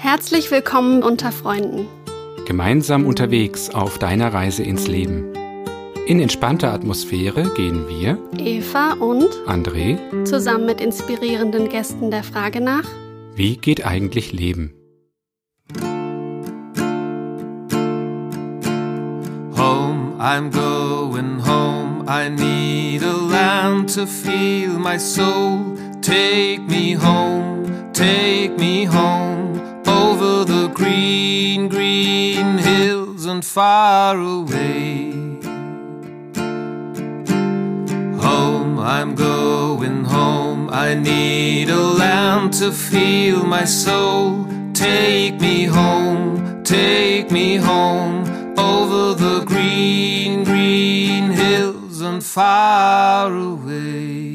Herzlich willkommen unter Freunden. Gemeinsam unterwegs auf deiner Reise ins Leben. In entspannter Atmosphäre gehen wir, Eva und André, zusammen mit inspirierenden Gästen der Frage nach, wie geht eigentlich Leben? Home, I'm going home. I need a land to feel my soul. Take me home, take me home green, green hills and far away. Home, I'm going home. I need a land to feel my soul. Take me home, take me home over the green, green hills and far away.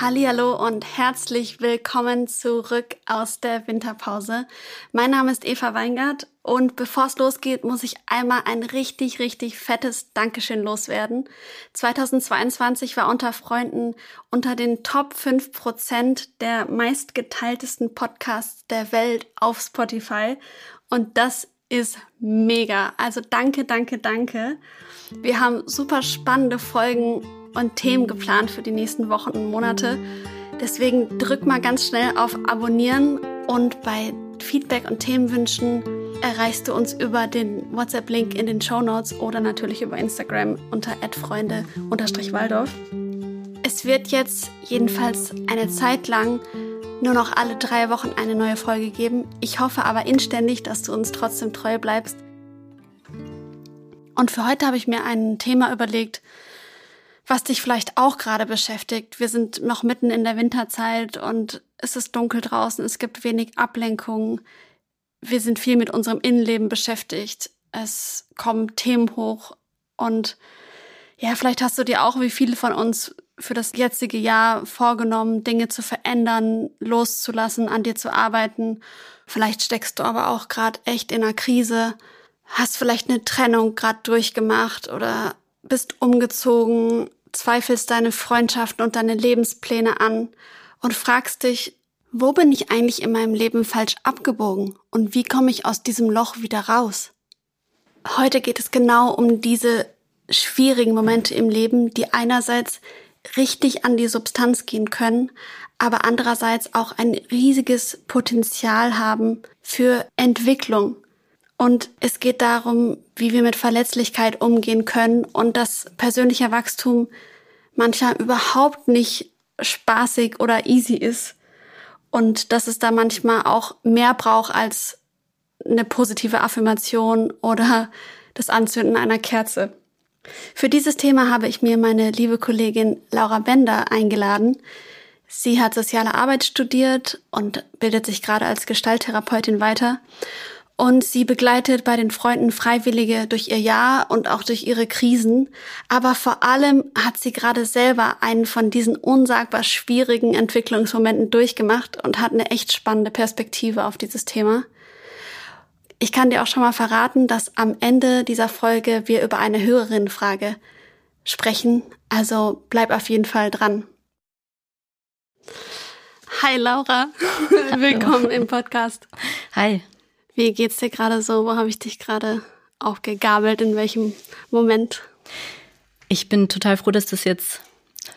Hallihallo und herzlich willkommen zurück aus der Winterpause. Mein Name ist Eva Weingart und bevor es losgeht, muss ich einmal ein richtig, richtig fettes Dankeschön loswerden. 2022 war unter Freunden unter den Top 5% der meistgeteiltesten Podcasts der Welt auf Spotify und das ist mega. Also danke, danke, danke. Wir haben super spannende Folgen und Themen geplant für die nächsten Wochen und Monate. Deswegen drück mal ganz schnell auf Abonnieren und bei Feedback und Themenwünschen erreichst du uns über den WhatsApp-Link in den Show Notes oder natürlich über Instagram unter @freunde_waldorf. Es wird jetzt jedenfalls eine Zeit lang nur noch alle drei Wochen eine neue Folge geben. Ich hoffe aber inständig, dass du uns trotzdem treu bleibst. Und für heute habe ich mir ein Thema überlegt, was dich vielleicht auch gerade beschäftigt. Wir sind noch mitten in der Winterzeit und es ist dunkel draußen, es gibt wenig Ablenkung. Wir sind viel mit unserem Innenleben beschäftigt. Es kommen Themen hoch und ja, vielleicht hast du dir auch wie viele von uns für das jetzige Jahr vorgenommen, Dinge zu verändern, loszulassen, an dir zu arbeiten. Vielleicht steckst du aber auch gerade echt in einer Krise, hast vielleicht eine Trennung gerade durchgemacht oder bist umgezogen, zweifelst deine Freundschaften und deine Lebenspläne an und fragst dich, wo bin ich eigentlich in meinem Leben falsch abgebogen und wie komme ich aus diesem Loch wieder raus? Heute geht es genau um diese schwierigen Momente im Leben, die einerseits richtig an die Substanz gehen können, aber andererseits auch ein riesiges Potenzial haben für Entwicklung. Und es geht darum, wie wir mit Verletzlichkeit umgehen können und dass persönlicher Wachstum manchmal überhaupt nicht spaßig oder easy ist und dass es da manchmal auch mehr braucht als eine positive Affirmation oder das Anzünden einer Kerze. Für dieses Thema habe ich mir meine liebe Kollegin Laura Bender eingeladen. Sie hat soziale Arbeit studiert und bildet sich gerade als Gestalttherapeutin weiter. Und sie begleitet bei den Freunden Freiwillige durch ihr Jahr und auch durch ihre Krisen. Aber vor allem hat sie gerade selber einen von diesen unsagbar schwierigen Entwicklungsmomenten durchgemacht und hat eine echt spannende Perspektive auf dieses Thema. Ich kann dir auch schon mal verraten, dass am Ende dieser Folge wir über eine Hörerinnenfrage sprechen. Also bleib auf jeden Fall dran. Hi Laura, willkommen im Podcast. Hi. Wie geht's dir gerade so? Wo habe ich dich gerade aufgegabelt? In welchem Moment? Ich bin total froh, dass das jetzt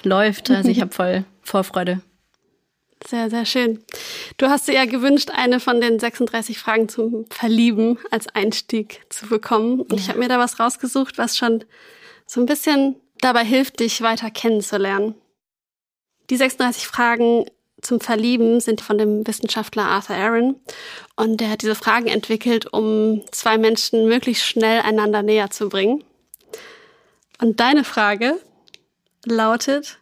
läuft. Also ich habe voll Vorfreude. Sehr, sehr schön. Du hast dir ja gewünscht, eine von den 36 Fragen zum Verlieben als Einstieg zu bekommen. Und ja. ich habe mir da was rausgesucht, was schon so ein bisschen dabei hilft, dich weiter kennenzulernen. Die 36 Fragen zum Verlieben sind von dem Wissenschaftler Arthur Aaron. Und der hat diese Fragen entwickelt, um zwei Menschen möglichst schnell einander näher zu bringen. Und deine Frage lautet,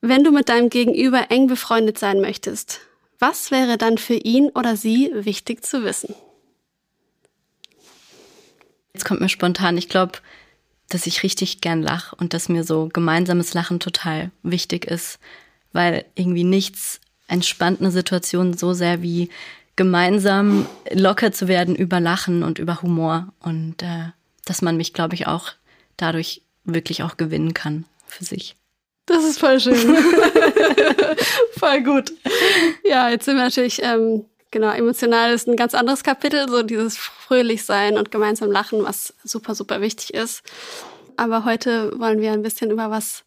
wenn du mit deinem Gegenüber eng befreundet sein möchtest, was wäre dann für ihn oder sie wichtig zu wissen? Jetzt kommt mir spontan, ich glaube, dass ich richtig gern lache und dass mir so gemeinsames Lachen total wichtig ist, weil irgendwie nichts entspannt eine Situation so sehr wie gemeinsam locker zu werden über Lachen und über Humor und äh, dass man mich, glaube ich, auch dadurch wirklich auch gewinnen kann für sich. Das ist voll schön. voll gut. Ja, jetzt sind wir natürlich ähm, Genau, emotional ist ein ganz anderes Kapitel, so dieses fröhlich sein und gemeinsam lachen, was super, super wichtig ist. Aber heute wollen wir ein bisschen über was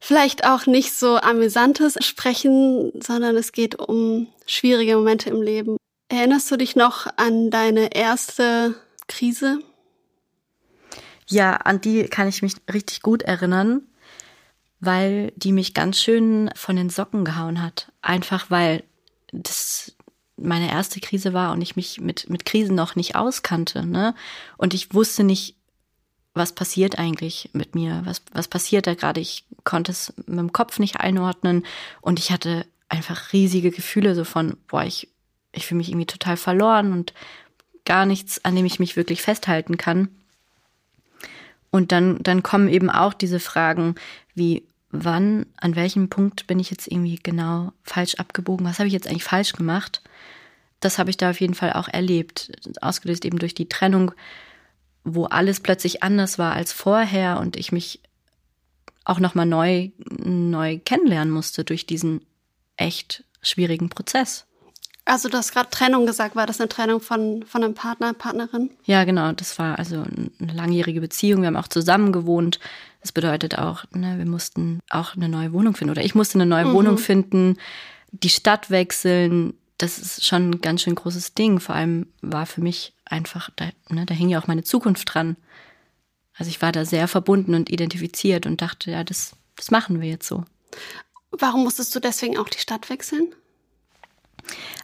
vielleicht auch nicht so amüsantes sprechen, sondern es geht um schwierige Momente im Leben. Erinnerst du dich noch an deine erste Krise? Ja, an die kann ich mich richtig gut erinnern, weil die mich ganz schön von den Socken gehauen hat. Einfach weil das meine erste Krise war und ich mich mit, mit Krisen noch nicht auskannte. Ne? Und ich wusste nicht, was passiert eigentlich mit mir? Was, was passiert da gerade? Ich konnte es mit dem Kopf nicht einordnen und ich hatte einfach riesige Gefühle so von, boah, ich, ich fühle mich irgendwie total verloren und gar nichts, an dem ich mich wirklich festhalten kann. Und dann, dann kommen eben auch diese Fragen wie, wann, an welchem Punkt bin ich jetzt irgendwie genau falsch abgebogen? Was habe ich jetzt eigentlich falsch gemacht? Das habe ich da auf jeden Fall auch erlebt, ausgelöst eben durch die Trennung, wo alles plötzlich anders war als vorher und ich mich auch nochmal neu, neu kennenlernen musste durch diesen echt schwierigen Prozess. Also du hast gerade Trennung gesagt, war das eine Trennung von, von einem Partner, Partnerin? Ja, genau, das war also eine langjährige Beziehung. Wir haben auch zusammen gewohnt. Das bedeutet auch, ne, wir mussten auch eine neue Wohnung finden oder ich musste eine neue mhm. Wohnung finden, die Stadt wechseln. Das ist schon ein ganz schön großes Ding. Vor allem war für mich einfach, da, ne, da hing ja auch meine Zukunft dran. Also ich war da sehr verbunden und identifiziert und dachte, ja, das, das machen wir jetzt so. Warum musstest du deswegen auch die Stadt wechseln?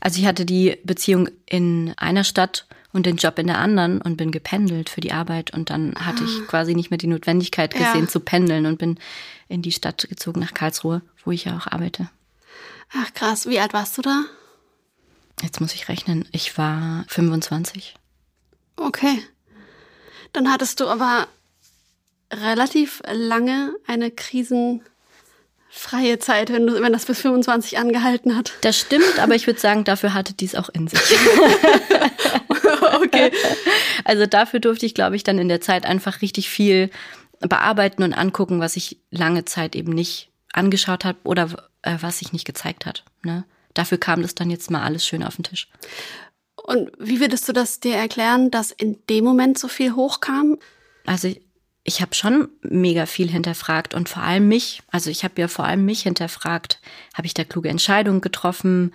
Also ich hatte die Beziehung in einer Stadt und den Job in der anderen und bin gependelt für die Arbeit und dann hatte ich ah. quasi nicht mehr die Notwendigkeit gesehen ja. zu pendeln und bin in die Stadt gezogen nach Karlsruhe, wo ich ja auch arbeite. Ach krass, wie alt warst du da? Jetzt muss ich rechnen, ich war 25. Okay. Dann hattest du aber relativ lange eine Krisen freie Zeit, wenn, du, wenn das bis 25 angehalten hat. Das stimmt, aber ich würde sagen, dafür hatte dies auch in sich. okay. Also dafür durfte ich, glaube ich, dann in der Zeit einfach richtig viel bearbeiten und angucken, was ich lange Zeit eben nicht angeschaut habe oder äh, was sich nicht gezeigt hat. Ne? Dafür kam das dann jetzt mal alles schön auf den Tisch. Und wie würdest du das dir erklären, dass in dem Moment so viel hochkam? Also ich habe schon mega viel hinterfragt und vor allem mich, also ich habe ja vor allem mich hinterfragt, habe ich da kluge Entscheidungen getroffen,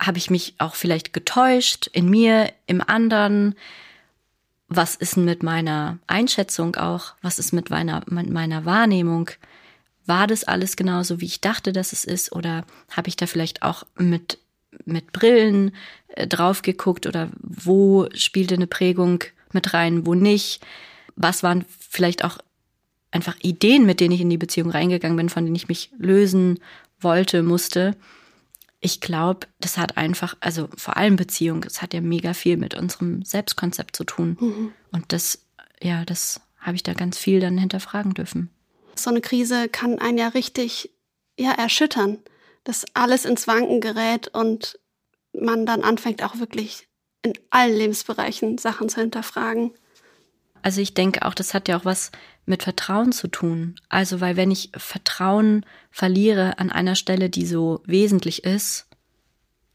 habe ich mich auch vielleicht getäuscht in mir, im anderen, was ist denn mit meiner Einschätzung auch, was ist mit meiner, mit meiner Wahrnehmung, war das alles genauso, wie ich dachte, dass es ist oder habe ich da vielleicht auch mit, mit Brillen äh, drauf geguckt oder wo spielte eine Prägung mit rein, wo nicht, was waren vielleicht auch einfach Ideen, mit denen ich in die Beziehung reingegangen bin, von denen ich mich lösen wollte, musste. Ich glaube, das hat einfach, also vor allem Beziehung, es hat ja mega viel mit unserem Selbstkonzept zu tun. Mhm. Und das, ja, das habe ich da ganz viel dann hinterfragen dürfen. So eine Krise kann einen ja richtig, ja, erschüttern, dass alles ins Wanken gerät und man dann anfängt auch wirklich in allen Lebensbereichen Sachen zu hinterfragen. Also ich denke auch, das hat ja auch was mit Vertrauen zu tun. Also, weil wenn ich Vertrauen verliere an einer Stelle, die so wesentlich ist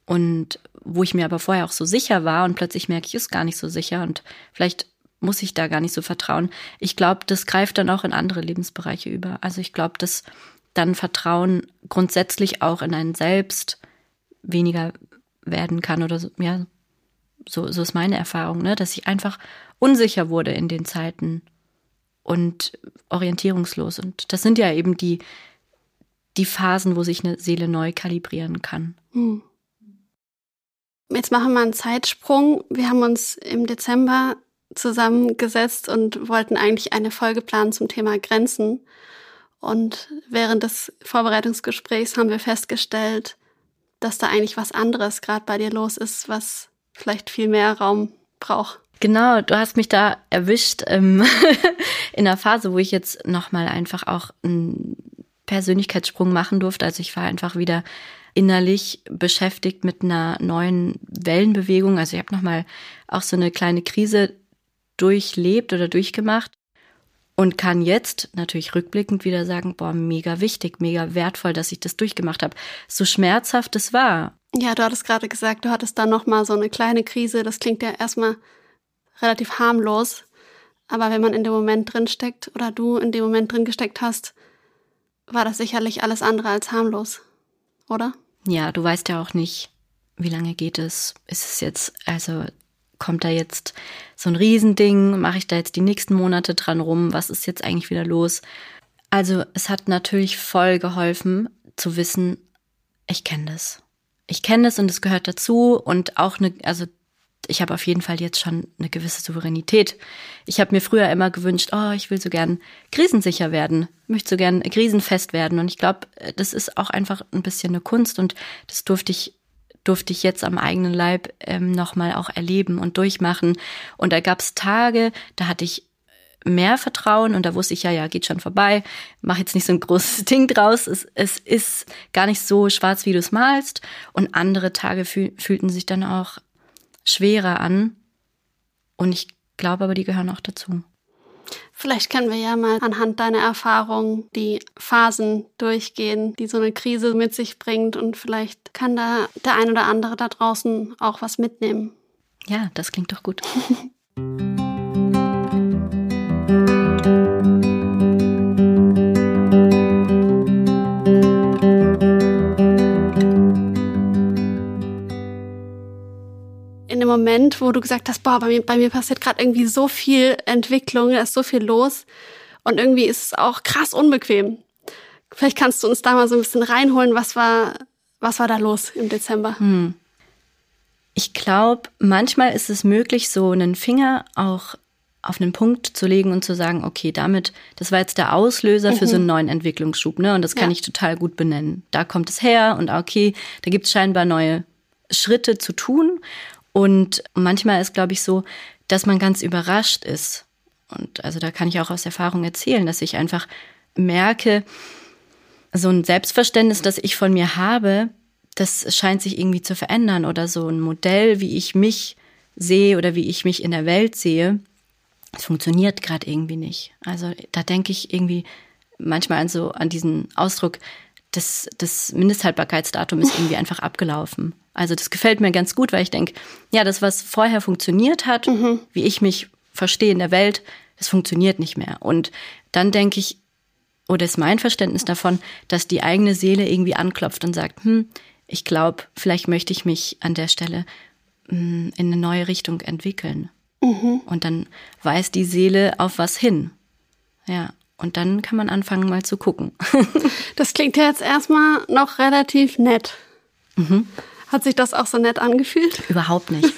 und wo ich mir aber vorher auch so sicher war und plötzlich merke ich, ist gar nicht so sicher und vielleicht muss ich da gar nicht so vertrauen. Ich glaube, das greift dann auch in andere Lebensbereiche über. Also ich glaube, dass dann Vertrauen grundsätzlich auch in einen selbst weniger werden kann oder so, ja, so, so ist meine Erfahrung, ne, dass ich einfach unsicher wurde in den Zeiten und orientierungslos. Und das sind ja eben die, die Phasen, wo sich eine Seele neu kalibrieren kann. Hm. Jetzt machen wir einen Zeitsprung. Wir haben uns im Dezember zusammengesetzt und wollten eigentlich eine Folge planen zum Thema Grenzen. Und während des Vorbereitungsgesprächs haben wir festgestellt, dass da eigentlich was anderes gerade bei dir los ist, was vielleicht viel mehr Raum braucht. Genau, du hast mich da erwischt ähm, in einer Phase, wo ich jetzt nochmal einfach auch einen Persönlichkeitssprung machen durfte. Also ich war einfach wieder innerlich beschäftigt mit einer neuen Wellenbewegung. Also ich habe nochmal auch so eine kleine Krise durchlebt oder durchgemacht und kann jetzt natürlich rückblickend wieder sagen, boah, mega wichtig, mega wertvoll, dass ich das durchgemacht habe. So schmerzhaft es war, Ja, du hattest gerade gesagt, du hattest da noch mal so eine kleine Krise. Das klingt ja erstmal relativ harmlos, aber wenn man in dem Moment drin steckt oder du in dem Moment drin gesteckt hast, war das sicherlich alles andere als harmlos, oder? Ja, du weißt ja auch nicht, wie lange geht es? Ist es jetzt, also kommt da jetzt so ein Riesending? Mache ich da jetzt die nächsten Monate dran rum? Was ist jetzt eigentlich wieder los? Also es hat natürlich voll geholfen zu wissen, ich kenne das. Ich kenne das und es gehört dazu und auch eine, also ich habe auf jeden Fall jetzt schon eine gewisse Souveränität. Ich habe mir früher immer gewünscht, oh, ich will so gern krisensicher werden, möchte so gern krisenfest werden. Und ich glaube, das ist auch einfach ein bisschen eine Kunst und das durfte ich durfte ich jetzt am eigenen Leib ähm, nochmal auch erleben und durchmachen. Und da gab es Tage, da hatte ich mehr Vertrauen und da wusste ich, ja, ja, geht schon vorbei, mach jetzt nicht so ein großes Ding draus, es, es ist gar nicht so schwarz, wie du es malst. Und andere Tage fühl, fühlten sich dann auch schwerer an. Und ich glaube aber, die gehören auch dazu. Vielleicht können wir ja mal anhand deiner Erfahrung die Phasen durchgehen, die so eine Krise mit sich bringt. Und vielleicht kann da der ein oder andere da draußen auch was mitnehmen. Ja, das klingt doch gut. Moment, wo du gesagt hast, boah, bei mir, bei mir passiert gerade irgendwie so viel Entwicklung, da ist so viel los und irgendwie ist es auch krass unbequem. Vielleicht kannst du uns da mal so ein bisschen reinholen, was war, was war da los im Dezember? Hm. Ich glaube, manchmal ist es möglich, so einen Finger auch auf einen Punkt zu legen und zu sagen, okay, damit, das war jetzt der Auslöser mhm. für so einen mhm. neuen Entwicklungsschub, ne? Und das kann ja. ich total gut benennen. Da kommt es her und okay, da gibt es scheinbar neue Schritte zu tun. Und manchmal ist, glaube ich, so, dass man ganz überrascht ist. Und also da kann ich auch aus Erfahrung erzählen, dass ich einfach merke, so ein Selbstverständnis, das ich von mir habe, das scheint sich irgendwie zu verändern oder so ein Modell, wie ich mich sehe oder wie ich mich in der Welt sehe, es funktioniert gerade irgendwie nicht. Also da denke ich irgendwie manchmal an so an diesen Ausdruck, das, das Mindesthaltbarkeitsdatum ist irgendwie einfach abgelaufen. Also das gefällt mir ganz gut, weil ich denke, ja, das, was vorher funktioniert hat, mhm. wie ich mich verstehe in der Welt, das funktioniert nicht mehr. Und dann denke ich, oder ist mein Verständnis davon, dass die eigene Seele irgendwie anklopft und sagt, hm, ich glaube, vielleicht möchte ich mich an der Stelle hm, in eine neue Richtung entwickeln. Mhm. Und dann weiß die Seele auf was hin. Ja. Und dann kann man anfangen, mal zu gucken. das klingt ja jetzt erstmal noch relativ nett. Mhm. Hat sich das auch so nett angefühlt? Überhaupt nicht.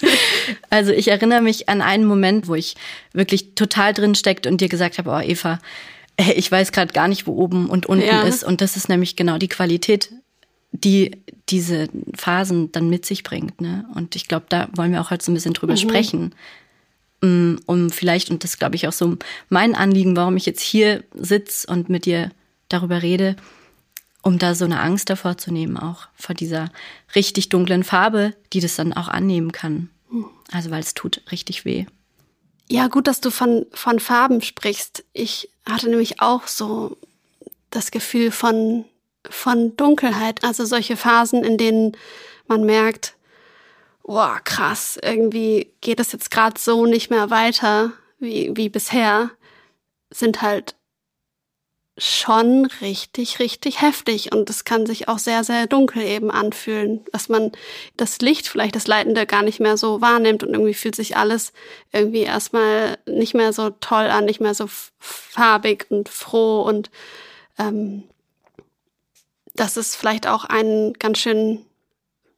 also ich erinnere mich an einen Moment, wo ich wirklich total drin steckt und dir gesagt habe, oh Eva, ich weiß gerade gar nicht, wo oben und unten ja. ist. Und das ist nämlich genau die Qualität, die diese Phasen dann mit sich bringt. Ne? Und ich glaube, da wollen wir auch halt so ein bisschen drüber mhm. sprechen. Mm, um vielleicht, und das glaube ich auch so mein Anliegen, warum ich jetzt hier sitze und mit dir darüber rede, um da so eine Angst davor zu nehmen, auch vor dieser richtig dunklen Farbe, die das dann auch annehmen kann. Also weil es tut richtig weh. Ja, gut, dass du von, von Farben sprichst. Ich hatte nämlich auch so das Gefühl von, von Dunkelheit, also solche Phasen, in denen man merkt, oh, krass, irgendwie geht es jetzt gerade so nicht mehr weiter wie, wie bisher, sind halt schon richtig, richtig heftig und es kann sich auch sehr, sehr dunkel eben anfühlen, dass man das Licht, vielleicht das Leitende gar nicht mehr so wahrnimmt und irgendwie fühlt sich alles irgendwie erstmal nicht mehr so toll an, nicht mehr so farbig und froh und ähm, dass es vielleicht auch einen ganz schön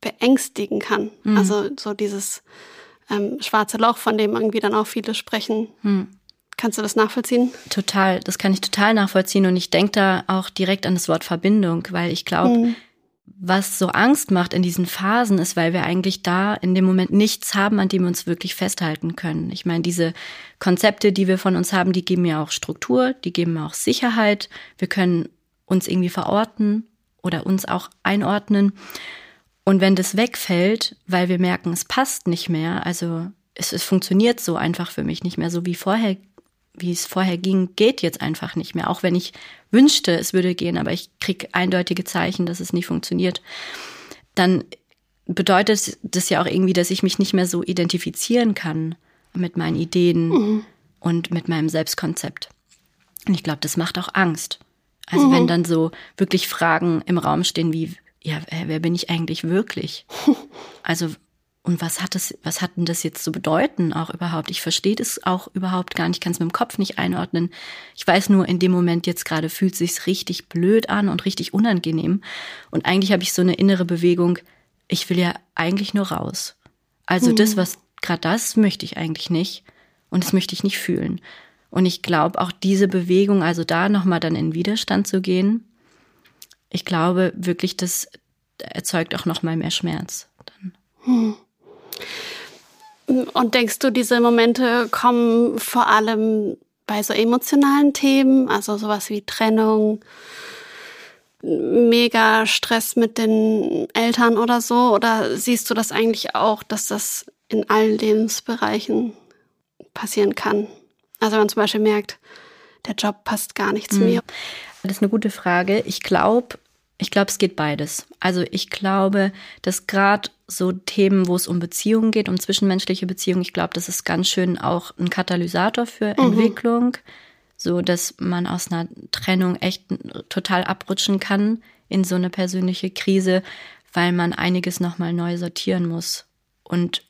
beängstigen kann. Mhm. Also so dieses ähm, schwarze Loch, von dem irgendwie dann auch viele sprechen. Mhm. Kannst du das nachvollziehen? Total, das kann ich total nachvollziehen und ich denke da auch direkt an das Wort Verbindung, weil ich glaube, mhm. was so Angst macht in diesen Phasen ist, weil wir eigentlich da in dem Moment nichts haben, an dem wir uns wirklich festhalten können. Ich meine, diese Konzepte, die wir von uns haben, die geben ja auch Struktur, die geben auch Sicherheit. Wir können uns irgendwie verorten oder uns auch einordnen. Und wenn das wegfällt, weil wir merken, es passt nicht mehr, also es, es funktioniert so einfach für mich nicht mehr so wie vorher wie es vorher ging, geht jetzt einfach nicht mehr. Auch wenn ich wünschte, es würde gehen, aber ich kriege eindeutige Zeichen, dass es nicht funktioniert. Dann bedeutet das ja auch irgendwie, dass ich mich nicht mehr so identifizieren kann mit meinen Ideen mhm. und mit meinem Selbstkonzept. Und ich glaube, das macht auch Angst. Also mhm. wenn dann so wirklich Fragen im Raum stehen wie, ja, wer bin ich eigentlich wirklich? Also und was hat das, was hat denn das jetzt zu bedeuten auch überhaupt? Ich verstehe das auch überhaupt gar nicht, kann es mit dem Kopf nicht einordnen. Ich weiß nur, in dem Moment jetzt gerade fühlt sich's richtig blöd an und richtig unangenehm. Und eigentlich habe ich so eine innere Bewegung, ich will ja eigentlich nur raus. Also mhm. das, was gerade das möchte ich eigentlich nicht. Und das möchte ich nicht fühlen. Und ich glaube, auch diese Bewegung, also da nochmal dann in Widerstand zu gehen, ich glaube wirklich, das erzeugt auch nochmal mehr Schmerz. Dann. Hm. Und denkst du, diese Momente kommen vor allem bei so emotionalen Themen, also sowas wie Trennung, mega Stress mit den Eltern oder so? Oder siehst du das eigentlich auch, dass das in allen Lebensbereichen passieren kann? Also wenn man zum Beispiel merkt, der Job passt gar nicht zu hm. mir. Das ist eine gute Frage. Ich glaube, ich glaube, es geht beides. Also ich glaube, dass gerade so Themen, wo es um Beziehungen geht, um zwischenmenschliche Beziehungen, ich glaube, das ist ganz schön auch ein Katalysator für mhm. Entwicklung, so dass man aus einer Trennung echt total abrutschen kann in so eine persönliche Krise, weil man einiges nochmal neu sortieren muss. Und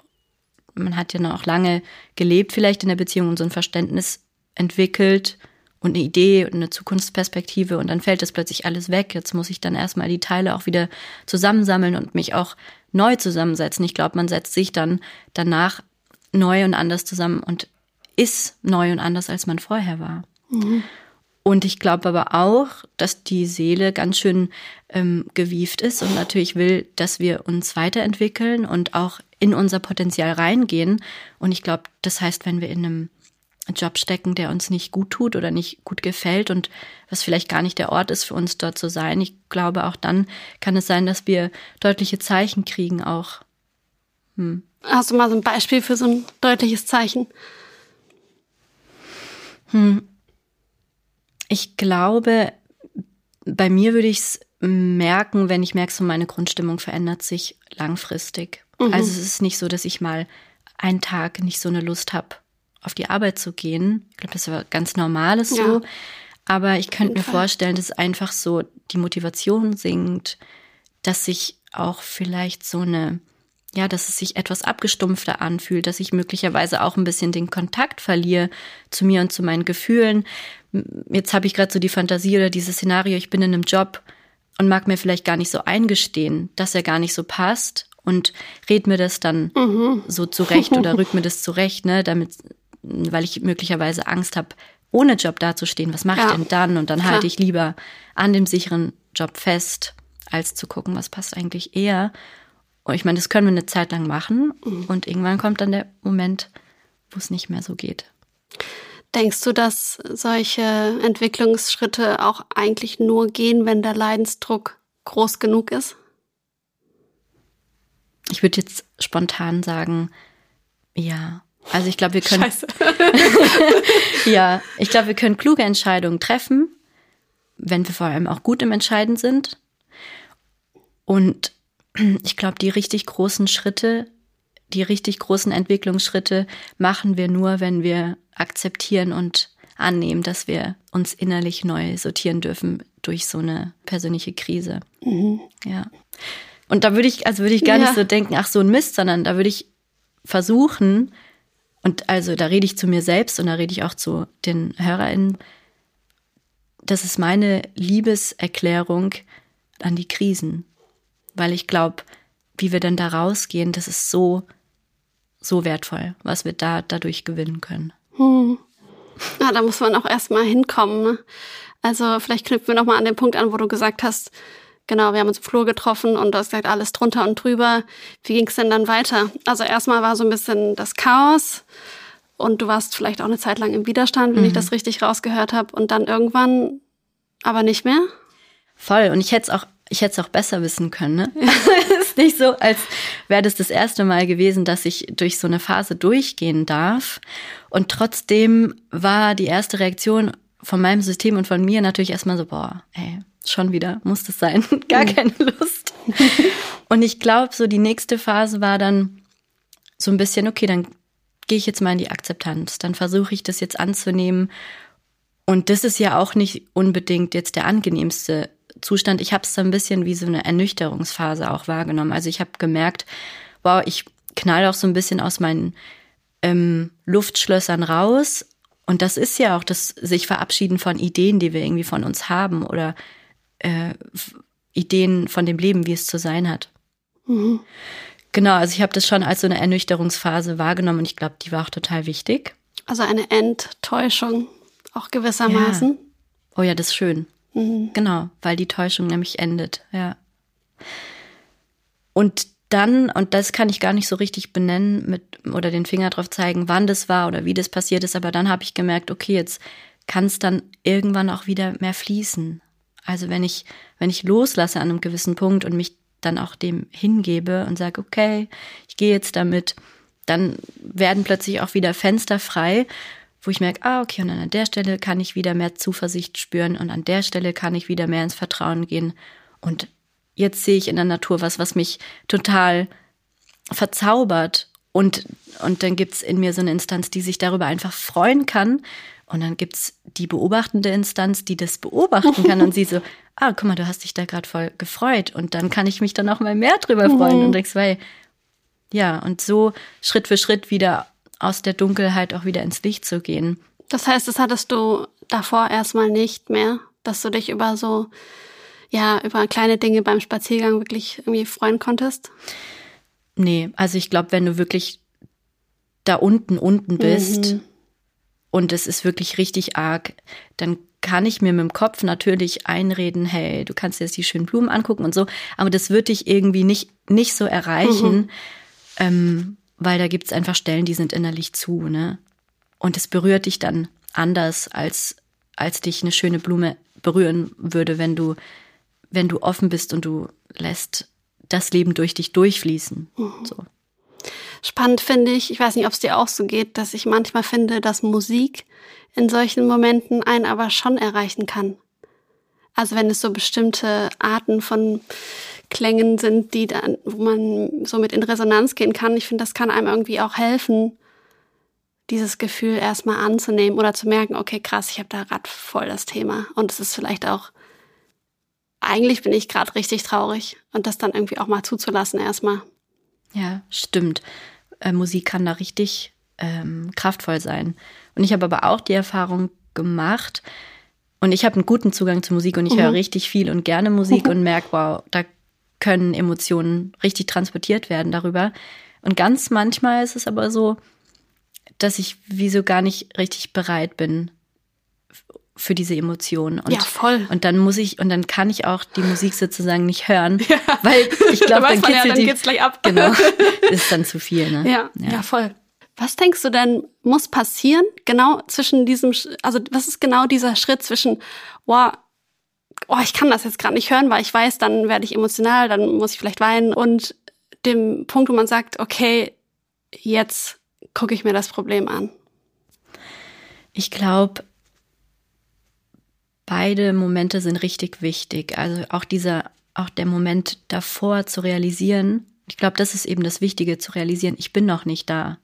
man hat ja noch auch lange gelebt, vielleicht in der Beziehung und so ein Verständnis entwickelt und eine Idee und eine Zukunftsperspektive und dann fällt das plötzlich alles weg. Jetzt muss ich dann erstmal die Teile auch wieder zusammensammeln und mich auch neu zusammensetzen. Ich glaube, man setzt sich dann danach neu und anders zusammen und ist neu und anders, als man vorher war. Mhm. Und ich glaube aber auch, dass die Seele ganz schön ähm, gewieft ist und natürlich will, dass wir uns weiterentwickeln und auch in unser Potenzial reingehen. Und ich glaube, das heißt, wenn wir in einem Job stecken, der uns nicht gut tut oder nicht gut gefällt und was vielleicht gar nicht der Ort ist für uns dort zu sein. Ich glaube, auch dann kann es sein, dass wir deutliche Zeichen kriegen auch. Hm. Hast du mal so ein Beispiel für so ein deutliches Zeichen? Hm. Ich glaube, bei mir würde ich es merken, wenn ich merke, so meine Grundstimmung verändert sich langfristig. Mhm. Also es ist nicht so, dass ich mal einen Tag nicht so eine Lust habe auf die Arbeit zu gehen. Ich glaube, das ist ganz normales ja. so. Aber ich könnte mir Fall. vorstellen, dass einfach so die Motivation sinkt, dass sich auch vielleicht so eine, ja, dass es sich etwas abgestumpfter anfühlt, dass ich möglicherweise auch ein bisschen den Kontakt verliere zu mir und zu meinen Gefühlen. Jetzt habe ich gerade so die Fantasie oder dieses Szenario, ich bin in einem Job und mag mir vielleicht gar nicht so eingestehen, dass er gar nicht so passt und red mir das dann mhm. so zurecht oder rück mir das zurecht, ne, damit weil ich möglicherweise Angst habe, ohne Job dazustehen. Was mache ja. ich denn dann? Und dann Klar. halte ich lieber an dem sicheren Job fest, als zu gucken, was passt eigentlich eher. Und ich meine, das können wir eine Zeit lang machen mhm. und irgendwann kommt dann der Moment, wo es nicht mehr so geht. Denkst du, dass solche Entwicklungsschritte auch eigentlich nur gehen, wenn der Leidensdruck groß genug ist? Ich würde jetzt spontan sagen, ja. Also ich glaube, wir können. Scheiße. ja, ich glaube, wir können kluge Entscheidungen treffen, wenn wir vor allem auch gut im Entscheiden sind. Und ich glaube, die richtig großen Schritte, die richtig großen Entwicklungsschritte machen wir nur, wenn wir akzeptieren und annehmen, dass wir uns innerlich neu sortieren dürfen durch so eine persönliche Krise. Mhm. Ja. Und da würde ich, also würde ich gar ja. nicht so denken, ach so ein Mist, sondern da würde ich versuchen, und also da rede ich zu mir selbst und da rede ich auch zu den HörerInnen. Das ist meine Liebeserklärung an die Krisen. Weil ich glaube, wie wir dann da rausgehen, das ist so, so wertvoll, was wir da dadurch gewinnen können. Hm. Ja, da muss man auch erstmal hinkommen. Ne? Also vielleicht knüpfen wir nochmal an den Punkt an, wo du gesagt hast, Genau, wir haben uns im Flur getroffen und du hast gesagt, alles drunter und drüber. Wie ging es denn dann weiter? Also erstmal war so ein bisschen das Chaos und du warst vielleicht auch eine Zeit lang im Widerstand, wenn mhm. ich das richtig rausgehört habe. Und dann irgendwann aber nicht mehr? Voll. Und ich hätte es auch, ich hätte es auch besser wissen können. Ne? ist nicht so, als wäre das das erste Mal gewesen, dass ich durch so eine Phase durchgehen darf. Und trotzdem war die erste Reaktion von meinem System und von mir natürlich erstmal so, boah, ey, schon wieder, muss das sein, gar mhm. keine Lust. und ich glaube, so die nächste Phase war dann so ein bisschen, okay, dann gehe ich jetzt mal in die Akzeptanz, dann versuche ich das jetzt anzunehmen. Und das ist ja auch nicht unbedingt jetzt der angenehmste Zustand. Ich habe es so ein bisschen wie so eine Ernüchterungsphase auch wahrgenommen. Also ich habe gemerkt, wow, ich knall auch so ein bisschen aus meinen ähm, Luftschlössern raus. Und das ist ja auch das sich verabschieden von Ideen, die wir irgendwie von uns haben oder äh, Ideen von dem Leben, wie es zu sein hat. Mhm. Genau, also ich habe das schon als so eine Ernüchterungsphase wahrgenommen und ich glaube, die war auch total wichtig. Also eine Enttäuschung auch gewissermaßen. Ja. Oh ja, das ist schön. Mhm. Genau, weil die Täuschung nämlich endet, ja. Und dann, und das kann ich gar nicht so richtig benennen mit oder den Finger drauf zeigen, wann das war oder wie das passiert ist, aber dann habe ich gemerkt, okay, jetzt kann es dann irgendwann auch wieder mehr fließen. Also wenn ich, wenn ich loslasse an einem gewissen Punkt und mich dann auch dem hingebe und sage, okay, ich gehe jetzt damit, dann werden plötzlich auch wieder Fenster frei, wo ich merke, ah, okay, und an der Stelle kann ich wieder mehr Zuversicht spüren und an der Stelle kann ich wieder mehr ins Vertrauen gehen. Und jetzt sehe ich in der Natur was, was mich total verzaubert. Und, und dann gibt's in mir so eine Instanz, die sich darüber einfach freuen kann. Und dann gibt's die beobachtende Instanz, die das beobachten kann und sie so, ah, guck mal, du hast dich da gerade voll gefreut. Und dann kann ich mich dann auch mal mehr drüber freuen mhm. und denkst, weil, ja, und so Schritt für Schritt wieder aus der Dunkelheit auch wieder ins Licht zu gehen. Das heißt, das hattest du davor erstmal nicht mehr, dass du dich über so, ja, über kleine Dinge beim Spaziergang wirklich irgendwie freuen konntest? Nee, also ich glaube, wenn du wirklich da unten, unten bist mhm. Und es ist wirklich richtig arg, dann kann ich mir mit dem Kopf natürlich einreden, hey, du kannst dir jetzt die schönen Blumen angucken und so, aber das wird dich irgendwie nicht, nicht so erreichen, mhm. ähm, weil da gibt's einfach Stellen, die sind innerlich zu, ne? Und es berührt dich dann anders, als, als dich eine schöne Blume berühren würde, wenn du, wenn du offen bist und du lässt das Leben durch dich durchfließen. Mhm. So. Spannend finde ich, ich weiß nicht, ob es dir auch so geht, dass ich manchmal finde, dass Musik in solchen Momenten einen aber schon erreichen kann. Also wenn es so bestimmte Arten von Klängen sind, die dann, wo man so mit in Resonanz gehen kann. Ich finde, das kann einem irgendwie auch helfen, dieses Gefühl erstmal anzunehmen oder zu merken, okay, krass, ich habe da gerade voll das Thema. Und es ist vielleicht auch, eigentlich bin ich gerade richtig traurig und das dann irgendwie auch mal zuzulassen erstmal. Ja, stimmt. Äh, Musik kann da richtig ähm, kraftvoll sein. Und ich habe aber auch die Erfahrung gemacht, und ich habe einen guten Zugang zu Musik und ich mhm. höre richtig viel und gerne Musik mhm. und merke, wow, da können Emotionen richtig transportiert werden darüber. Und ganz manchmal ist es aber so, dass ich wieso gar nicht richtig bereit bin für diese Emotionen. Und, ja, voll. Und dann muss ich, und dann kann ich auch die Musik sozusagen nicht hören, ja. weil ich glaube, dann, dann, ja, dann die, geht's gleich ab. Genau, ist dann zu viel. Ne? Ja, ja, ja, voll. Was denkst du denn, muss passieren, genau zwischen diesem, also was ist genau dieser Schritt zwischen, wow, oh, ich kann das jetzt gerade nicht hören, weil ich weiß, dann werde ich emotional, dann muss ich vielleicht weinen und dem Punkt, wo man sagt, okay, jetzt gucke ich mir das Problem an. Ich glaube, beide Momente sind richtig wichtig. Also auch dieser, auch der Moment davor zu realisieren. Ich glaube, das ist eben das Wichtige zu realisieren. Ich bin noch nicht da.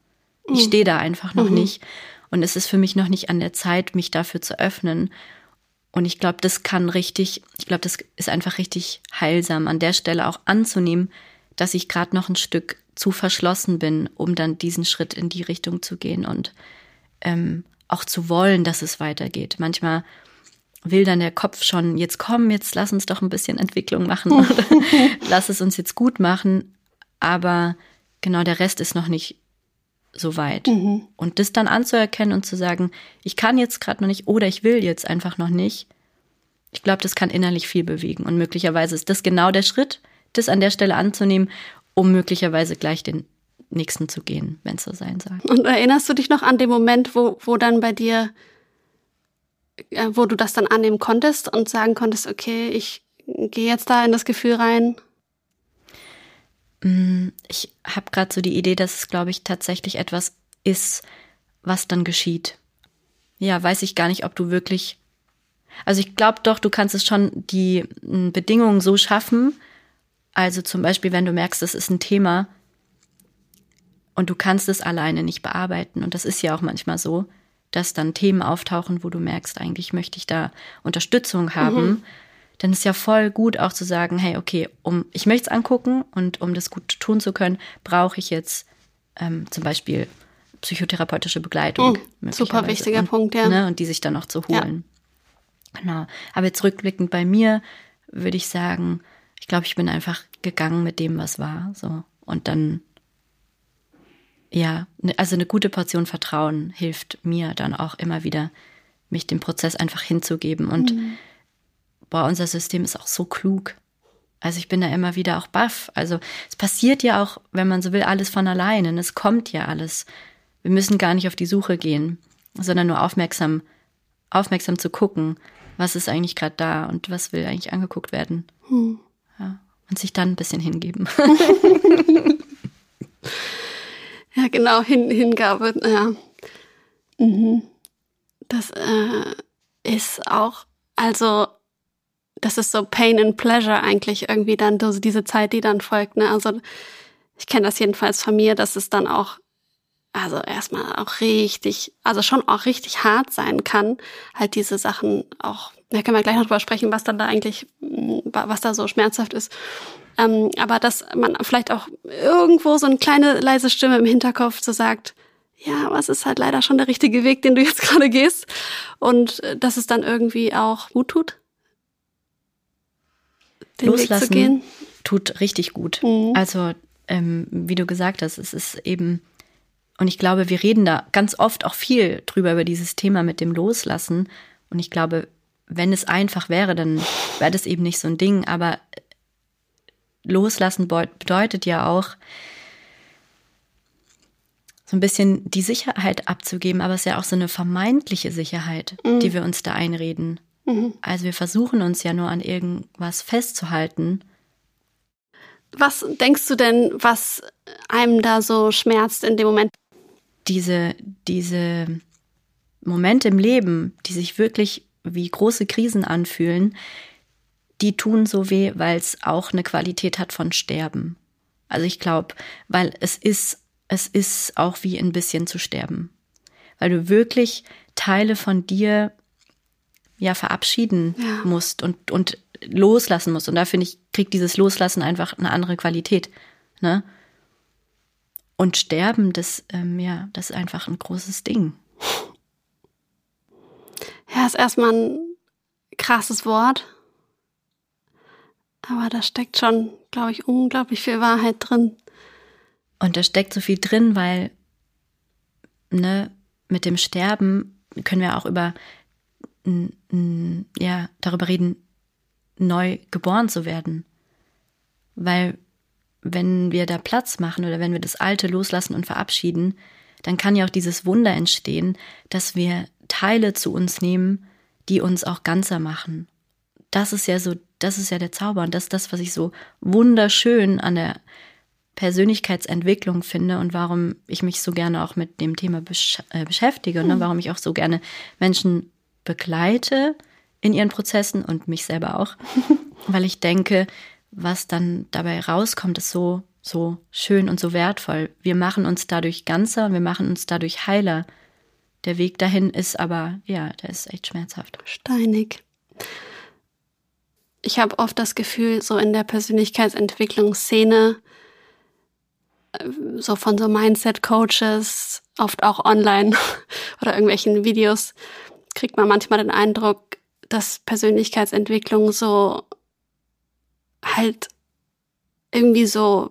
Ich mhm. stehe da einfach noch mhm. nicht. Und es ist für mich noch nicht an der Zeit, mich dafür zu öffnen. Und ich glaube, das kann richtig, ich glaube, das ist einfach richtig heilsam, an der Stelle auch anzunehmen, dass ich gerade noch ein Stück zu verschlossen bin, um dann diesen Schritt in die Richtung zu gehen und ähm, auch zu wollen, dass es weitergeht. Manchmal will dann der Kopf schon, jetzt komm, jetzt lass uns doch ein bisschen Entwicklung machen, lass es uns jetzt gut machen, aber genau der Rest ist noch nicht so weit. Mhm. Und das dann anzuerkennen und zu sagen, ich kann jetzt gerade noch nicht oder ich will jetzt einfach noch nicht, ich glaube, das kann innerlich viel bewegen. Und möglicherweise ist das genau der Schritt, das an der Stelle anzunehmen, um möglicherweise gleich den nächsten zu gehen, wenn es so sein soll. Und erinnerst du dich noch an den Moment, wo, wo dann bei dir, wo du das dann annehmen konntest und sagen konntest, okay, ich gehe jetzt da in das Gefühl rein? Mm, ich habe gerade so die Idee, dass es, glaube ich, tatsächlich etwas ist, was dann geschieht. Ja, weiß ich gar nicht, ob du wirklich. Also ich glaube doch, du kannst es schon die mm, Bedingungen so schaffen. Also zum Beispiel, wenn du merkst, das ist ein Thema und du kannst es alleine nicht bearbeiten. Und das ist ja auch manchmal so, dass dann Themen auftauchen, wo du merkst, eigentlich möchte ich da Unterstützung haben. Mhm dann ist ja voll gut auch zu sagen, hey, okay, um ich möchte es angucken und um das gut tun zu können, brauche ich jetzt ähm, zum Beispiel psychotherapeutische Begleitung. Oh, super wichtiger und, Punkt, ja. Ne, und die sich dann noch zu holen. Ja. Genau. Aber jetzt rückblickend bei mir würde ich sagen, ich glaube, ich bin einfach gegangen mit dem, was war. So. Und dann, ja, ne, also eine gute Portion Vertrauen hilft mir dann auch immer wieder, mich dem Prozess einfach hinzugeben. Und mhm boah, unser System ist auch so klug. Also ich bin da immer wieder auch baff. Also es passiert ja auch, wenn man so will, alles von alleine. Es kommt ja alles. Wir müssen gar nicht auf die Suche gehen, sondern nur aufmerksam, aufmerksam zu gucken, was ist eigentlich gerade da und was will eigentlich angeguckt werden. Hm. Ja. Und sich dann ein bisschen hingeben. ja, genau, Hin Hingabe. Ja. Mhm. Das äh, ist auch, also das ist so Pain and Pleasure eigentlich irgendwie dann diese Zeit, die dann folgt. Ne? Also ich kenne das jedenfalls von mir, dass es dann auch, also erstmal auch richtig, also schon auch richtig hart sein kann, halt diese Sachen auch, da können wir gleich noch drüber sprechen, was dann da eigentlich, was da so schmerzhaft ist. Ähm, aber dass man vielleicht auch irgendwo so eine kleine leise Stimme im Hinterkopf so sagt, ja, was ist halt leider schon der richtige Weg, den du jetzt gerade gehst. Und äh, dass es dann irgendwie auch gut tut den Loslassen tut richtig gut. Mhm. Also, ähm, wie du gesagt hast, es ist eben, und ich glaube, wir reden da ganz oft auch viel drüber, über dieses Thema mit dem Loslassen. Und ich glaube, wenn es einfach wäre, dann wäre das eben nicht so ein Ding. Aber Loslassen bedeutet ja auch, so ein bisschen die Sicherheit abzugeben, aber es ist ja auch so eine vermeintliche Sicherheit, mhm. die wir uns da einreden. Mhm. Also wir versuchen uns ja nur an irgendwas festzuhalten. Was denkst du denn, was einem da so schmerzt in dem Moment? Diese, diese Momente im Leben, die sich wirklich wie große Krisen anfühlen, die tun so weh, weil es auch eine Qualität hat von Sterben. Also ich glaube, weil es ist, es ist auch wie ein bisschen zu sterben. Weil du wirklich Teile von dir ja verabschieden ja. musst und, und loslassen musst. Und da finde ich, kriegt dieses Loslassen einfach eine andere Qualität. Ne? Und Sterben, das, ähm, ja, das ist einfach ein großes Ding. Ja, ist erstmal ein krasses Wort. Aber da steckt schon, glaube ich, unglaublich viel Wahrheit drin. Und da steckt so viel drin, weil, ne, mit dem Sterben können wir auch über ja, darüber reden, neu geboren zu werden. Weil wenn wir da Platz machen oder wenn wir das Alte loslassen und verabschieden, dann kann ja auch dieses Wunder entstehen, dass wir Teile zu uns nehmen, die uns auch ganzer machen. Das ist ja so, das ist ja der Zauber und das ist das, was ich so wunderschön an der Persönlichkeitsentwicklung finde und warum ich mich so gerne auch mit dem Thema besch äh, beschäftige und ne? warum ich auch so gerne Menschen begleite in ihren Prozessen und mich selber auch, weil ich denke, was dann dabei rauskommt, ist so, so schön und so wertvoll. Wir machen uns dadurch ganzer und wir machen uns dadurch heiler. Der Weg dahin ist aber, ja, der ist echt schmerzhaft. Steinig. Ich habe oft das Gefühl, so in der Persönlichkeitsentwicklungsszene, äh, so von so Mindset-Coaches, oft auch online oder irgendwelchen Videos, kriegt man manchmal den Eindruck, dass Persönlichkeitsentwicklung so halt irgendwie so,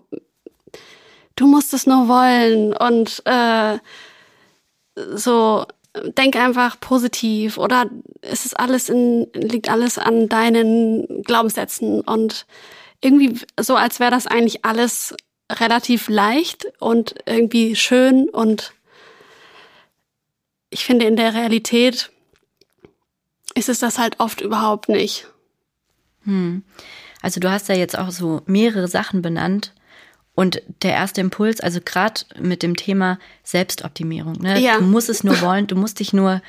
du musst es nur wollen und äh, so denk einfach positiv oder es ist alles in, liegt alles an deinen Glaubenssätzen und irgendwie so, als wäre das eigentlich alles relativ leicht und irgendwie schön und ich finde in der Realität ist es das halt oft überhaupt nicht. Hm. Also du hast ja jetzt auch so mehrere Sachen benannt Und der erste Impuls, also gerade mit dem Thema Selbstoptimierung, ne? Ja. du musst es nur wollen, du musst dich nur,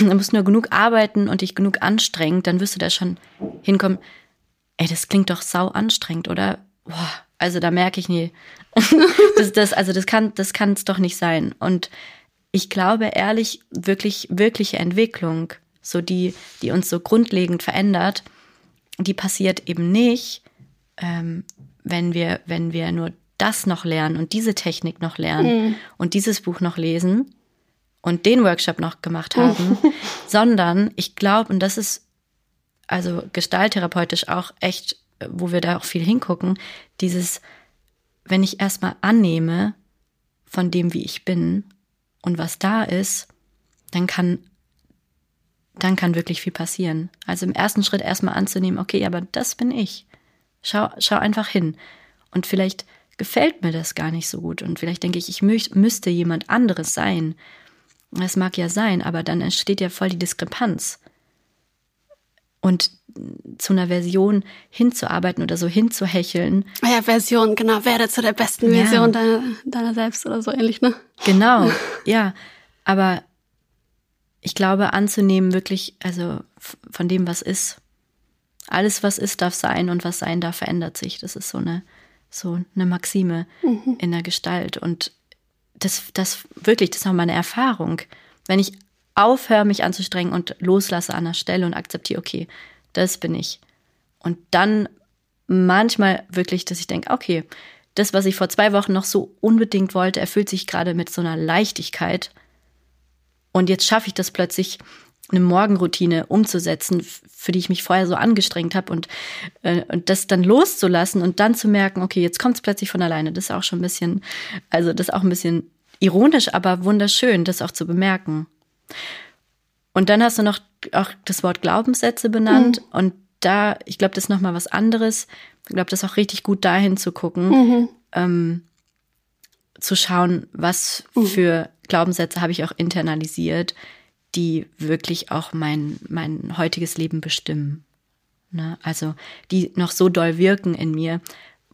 du musst nur genug arbeiten und dich genug anstrengen, dann wirst du da schon hinkommen. Ey, das klingt doch sau anstrengend, oder? Boah, also da merke ich nie. das, das, also das kann, das kann es doch nicht sein. Und ich glaube ehrlich, wirklich, wirkliche Entwicklung, so die, die uns so grundlegend verändert, die passiert eben nicht, ähm, wenn wir, wenn wir nur das noch lernen und diese Technik noch lernen und dieses Buch noch lesen und den Workshop noch gemacht haben, sondern ich glaube, und das ist also gestalttherapeutisch auch echt, wo wir da auch viel hingucken, dieses, wenn ich erstmal annehme von dem, wie ich bin und was da ist, dann kann, dann kann wirklich viel passieren. Also im ersten Schritt erstmal anzunehmen, okay, aber das bin ich. Schau, schau einfach hin. Und vielleicht gefällt mir das gar nicht so gut. Und vielleicht denke ich, ich mü müsste jemand anderes sein. Das mag ja sein, aber dann entsteht ja voll die Diskrepanz. Und zu einer Version hinzuarbeiten oder so hinzuhecheln. Ah Ja, Version, genau. Werde zu der besten Ja. Version deiner, deiner selbst oder so ähnlich, ne? Genau, ja. Aber ich glaube, anzunehmen wirklich, also von dem, was ist. Alles, was ist, darf sein und was sein darf, verändert sich. Das ist so eine, so eine Maxime in der Gestalt. Und das, das wirklich, das ist auch meine Erfahrung. Wenn ich aufhöre, mich anzustrengen und loslasse an der Stelle und akzeptiere, okay, das bin ich. Und dann manchmal wirklich, dass ich denke, okay, das, was ich vor zwei Wochen noch so unbedingt wollte, erfüllt sich gerade mit so einer Leichtigkeit. Und jetzt schaffe ich das plötzlich, eine Morgenroutine umzusetzen, für die ich mich vorher so angestrengt habe und, äh, und das dann loszulassen und dann zu merken, okay, jetzt kommt es plötzlich von alleine. Das ist auch schon ein bisschen, also das ist auch ein bisschen ironisch, aber wunderschön, das auch zu bemerken. Und dann hast du noch auch das Wort Glaubenssätze benannt und da, ich glaube, das ist nochmal was anderes. Ich glaube, das ist auch richtig gut dahin zu gucken, ähm, zu schauen, was für Glaubenssätze habe ich auch internalisiert, die wirklich auch mein, mein heutiges Leben bestimmen. Ne? Also die noch so doll wirken in mir,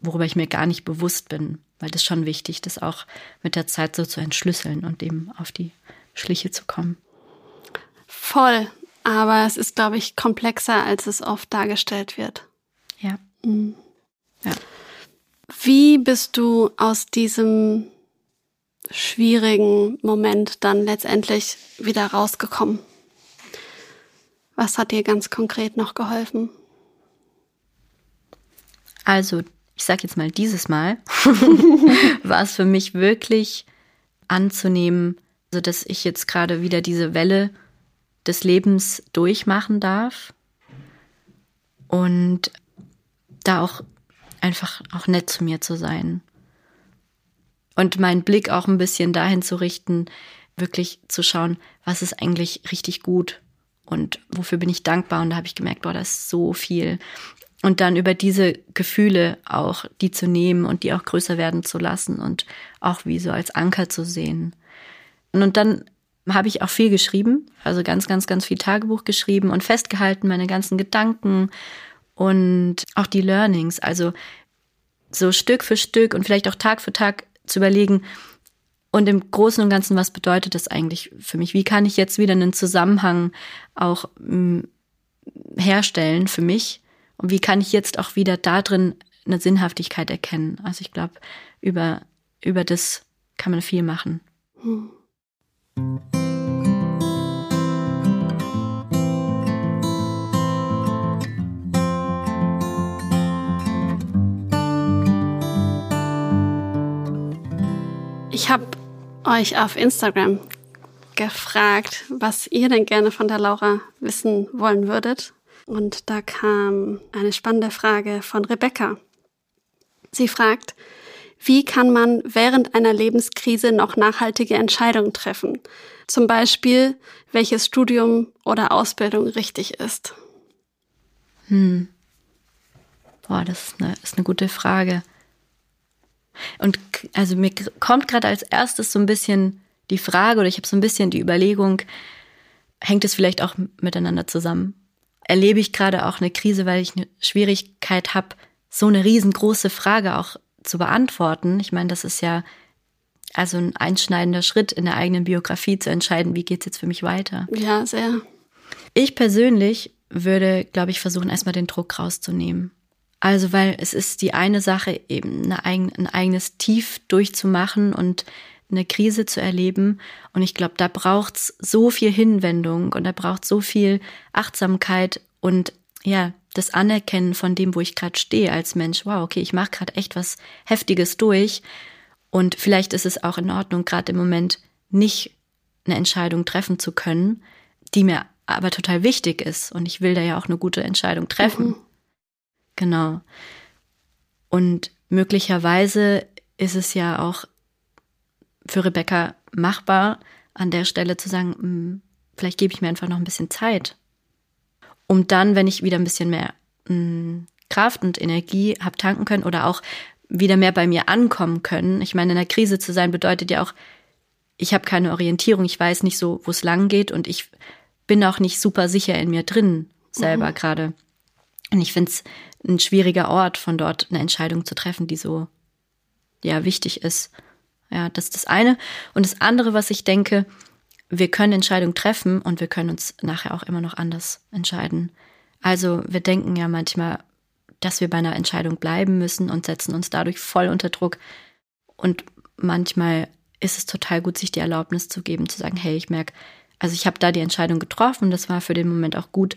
worüber ich mir gar nicht bewusst bin. Weil das ist schon wichtig, das auch mit der Zeit so zu entschlüsseln und eben auf die Schliche zu kommen. Voll. Aber es ist, glaube ich, komplexer, als es oft dargestellt wird. Ja. Ja. Wie bist du aus diesem schwierigen Moment dann letztendlich wieder rausgekommen? Was hat dir ganz konkret noch geholfen? Also, ich sag jetzt mal, dieses Mal war es für mich wirklich anzunehmen, also dass ich jetzt gerade wieder diese Welle des Lebens durchmachen darf und da auch einfach auch nett zu mir zu sein und meinen Blick auch ein bisschen dahin zu richten, wirklich zu schauen, was ist eigentlich richtig gut und wofür bin ich dankbar. Und da habe ich gemerkt, boah, das ist so viel. Und dann über diese Gefühle auch, die zu nehmen und die auch größer werden zu lassen und auch wie so als Anker zu sehen. Und dann habe ich auch viel geschrieben, also ganz, ganz, ganz viel Tagebuch geschrieben und festgehalten, meine ganzen Gedanken und auch die Learnings. Also so Stück für Stück und vielleicht auch Tag für Tag zu überlegen, und im Großen und Ganzen, was bedeutet das eigentlich für mich? Wie kann ich jetzt wieder einen Zusammenhang auch mh, herstellen für mich? Und wie kann ich jetzt auch wieder da drin eine Sinnhaftigkeit erkennen? Also ich glaube, über, über das kann man viel machen. Ich habe euch auf Instagram gefragt, was ihr denn gerne von der Laura wissen wollen würdet. Und da kam eine spannende Frage von Rebecca. Sie fragt, wie kann man während einer Lebenskrise noch nachhaltige Entscheidungen treffen? Zum Beispiel, welches Studium oder Ausbildung richtig ist. Boah, das ist eine, ist eine gute Frage. Und also mir kommt gerade als erstes so ein bisschen die Frage oder ich habe so ein bisschen die Überlegung, hängt es vielleicht auch miteinander zusammen? Erlebe ich gerade auch eine Krise, weil ich eine Schwierigkeit habe, so eine riesengroße Frage auch zu beantworten. Ich meine, das ist ja also ein einschneidender Schritt in der eigenen Biografie zu entscheiden, wie geht's jetzt für mich weiter. Ja, sehr. Ich persönlich würde, glaube ich, versuchen, erstmal den Druck rauszunehmen. Also, weil es ist die eine Sache, eben eine ein eigenes Tief durchzumachen und eine Krise zu erleben. Und ich glaube, da braucht's so viel Hinwendung und da braucht so viel Achtsamkeit und ja, das Anerkennen von dem, wo ich gerade stehe als Mensch. Wow, okay, ich mache gerade echt was Heftiges durch. Und vielleicht ist es auch in Ordnung, gerade im Moment nicht eine Entscheidung treffen zu können, die mir aber total wichtig ist. Und ich will da ja auch eine gute Entscheidung treffen. Mhm. Genau. Und möglicherweise ist es ja auch für Rebecca machbar, an der Stelle zu sagen, hm, vielleicht gebe ich mir einfach noch ein bisschen Zeit. Um dann, wenn ich wieder ein bisschen mehr mh, hm, Kraft und Energie habe tanken können oder auch wieder mehr bei mir ankommen können. Ich meine, in einer Krise zu sein bedeutet ja auch, ich habe keine Orientierung, ich weiß nicht so, wo es lang geht und ich bin auch nicht super sicher in mir drin selber mhm. gerade. Und ich finde es ein schwieriger Ort, von dort eine Entscheidung zu treffen, die so ja wichtig ist. Ja, das ist das eine. Und das andere, was ich denke, wir können Entscheidungen treffen und wir können uns nachher auch immer noch anders entscheiden. Also wir denken ja manchmal, dass wir bei einer Entscheidung bleiben müssen und setzen uns dadurch voll unter Druck. Und manchmal ist es total gut, sich die Erlaubnis zu geben, zu sagen, hey, ich merke, also ich habe da die Entscheidung getroffen, das war für den Moment auch gut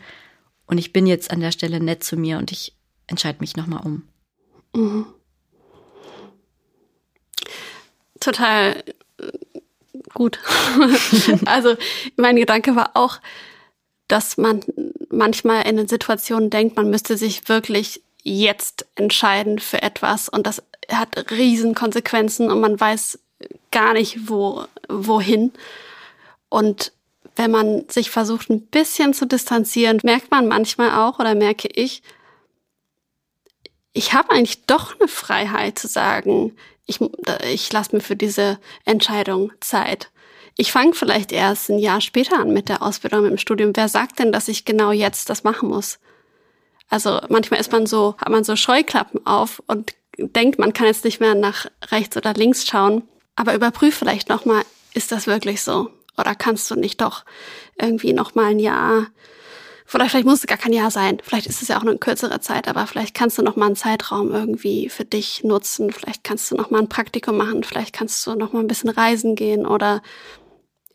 und ich bin jetzt an der Stelle nett zu mir und ich entscheide mich nochmal um. Mhm. Total äh, gut. also mein Gedanke war auch, dass man manchmal in den Situationen denkt, man müsste sich wirklich jetzt entscheiden für etwas und das hat riesen Konsequenzen und man weiß gar nicht wo wohin und wenn man sich versucht ein bisschen zu distanzieren, merkt man manchmal auch oder merke ich, ich habe eigentlich doch eine Freiheit zu sagen, ich, ich lasse mir für diese Entscheidung Zeit. Ich fange vielleicht erst ein Jahr später an mit der Ausbildung im Studium. Wer sagt denn, dass ich genau jetzt das machen muss? Also manchmal ist man so, hat man so Scheuklappen auf und denkt, man kann jetzt nicht mehr nach rechts oder links schauen. Aber überprüf vielleicht nochmal, ist das wirklich so? Oder kannst du nicht doch irgendwie nochmal ein Jahr, oder vielleicht muss es gar kein Jahr sein, vielleicht ist es ja auch nur eine kürzere Zeit, aber vielleicht kannst du nochmal einen Zeitraum irgendwie für dich nutzen, vielleicht kannst du nochmal ein Praktikum machen, vielleicht kannst du nochmal ein bisschen reisen gehen oder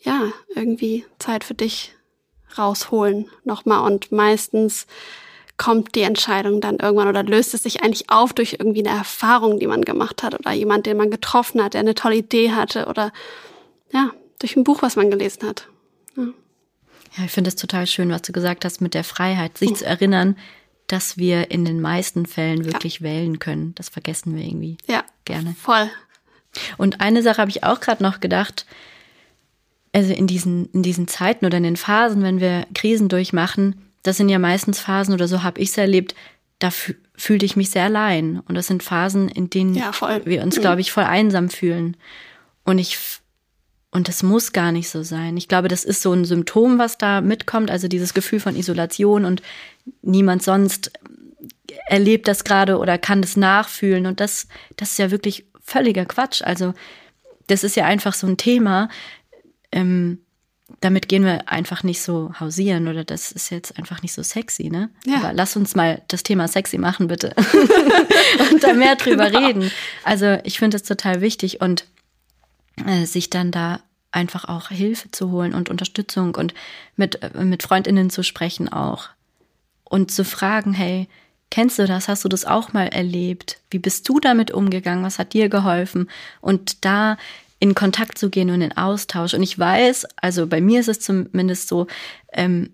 ja, irgendwie Zeit für dich rausholen nochmal und meistens kommt die Entscheidung dann irgendwann oder löst es sich eigentlich auf durch irgendwie eine Erfahrung, die man gemacht hat oder jemand, den man getroffen hat, der eine tolle Idee hatte oder ja, durch ein Buch, was man gelesen hat. Ja, ja ich finde es total schön, was du gesagt hast mit der Freiheit, sich mhm. zu erinnern, dass wir in den meisten Fällen wirklich ja. wählen können. Das vergessen wir irgendwie ja, gerne. Voll. Und eine Sache habe ich auch gerade noch gedacht, also in diesen, in diesen Zeiten oder in den Phasen, wenn wir Krisen durchmachen, das sind ja meistens Phasen oder so habe ich es erlebt, da fühlte ich mich sehr allein. Und das sind Phasen, in denen ja, wir uns, glaube ich, voll einsam fühlen. Und ich und das muss gar nicht so sein. Ich glaube, das ist so ein Symptom, was da mitkommt, also dieses Gefühl von Isolation und niemand sonst erlebt das gerade oder kann das nachfühlen. Und das, das ist ja wirklich völliger Quatsch. Also das ist ja einfach so ein Thema. Ähm, damit gehen wir einfach nicht so hausieren oder das ist jetzt einfach nicht so sexy, ne? Ja. Aber lass uns mal das Thema sexy machen, bitte. und da mehr drüber genau. reden. Also ich finde das total wichtig und äh, sich dann da einfach auch Hilfe zu holen und Unterstützung und mit, äh, mit Freundinnen zu sprechen auch. Und zu fragen, hey, kennst du das? Hast du das auch mal erlebt? Wie bist du damit umgegangen? Was hat dir geholfen? Und da in Kontakt zu gehen und in Austausch. Und ich weiß, also bei mir ist es zumindest so, ähm,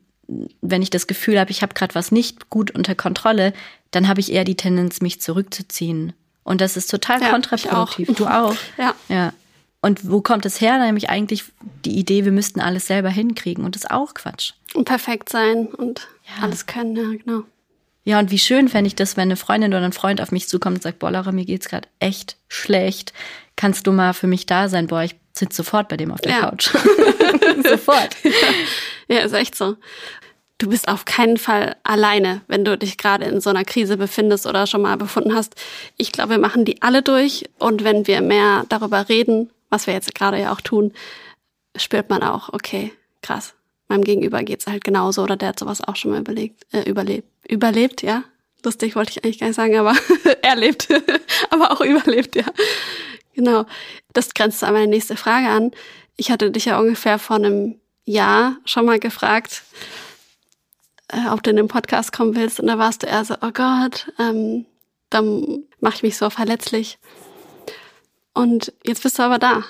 wenn ich das Gefühl habe, ich habe gerade was nicht gut unter Kontrolle, dann habe ich eher die Tendenz, mich zurückzuziehen. Und das ist total ja, kontraproduktiv. Auch. Du auch. Ja. ja. Und wo kommt es her? Nämlich eigentlich die Idee, wir müssten alles selber hinkriegen. Und das ist auch Quatsch. Und perfekt sein und ja. alles können, ja, genau. Ja, und wie schön fände ich das, wenn eine Freundin oder ein Freund auf mich zukommt und sagt, boah, Laura, mir geht's gerade echt schlecht. Kannst du mal für mich da sein? Boah, ich sitze sofort bei dem auf der ja. Couch. sofort. Ja. ja, ist echt so. du bist auf keinen Fall alleine, wenn du dich gerade in so einer Krise befindest oder schon mal befunden hast. Ich glaube, wir machen die alle durch. Und wenn wir mehr darüber reden, was wir jetzt gerade ja auch tun, spürt man auch, okay, krass, meinem Gegenüber geht's halt genauso oder der hat sowas auch schon mal überlegt, äh, überlebt. Überlebt, ja. Lustig wollte ich eigentlich gar nicht sagen, aber erlebt. aber auch überlebt, ja. Genau. Das grenzt an meine nächste Frage an. Ich hatte dich ja ungefähr vor einem Jahr schon mal gefragt, äh, ob du in den Podcast kommen willst. Und da warst du eher so, oh Gott, ähm, dann mache ich mich so verletzlich. Und jetzt bist du aber da.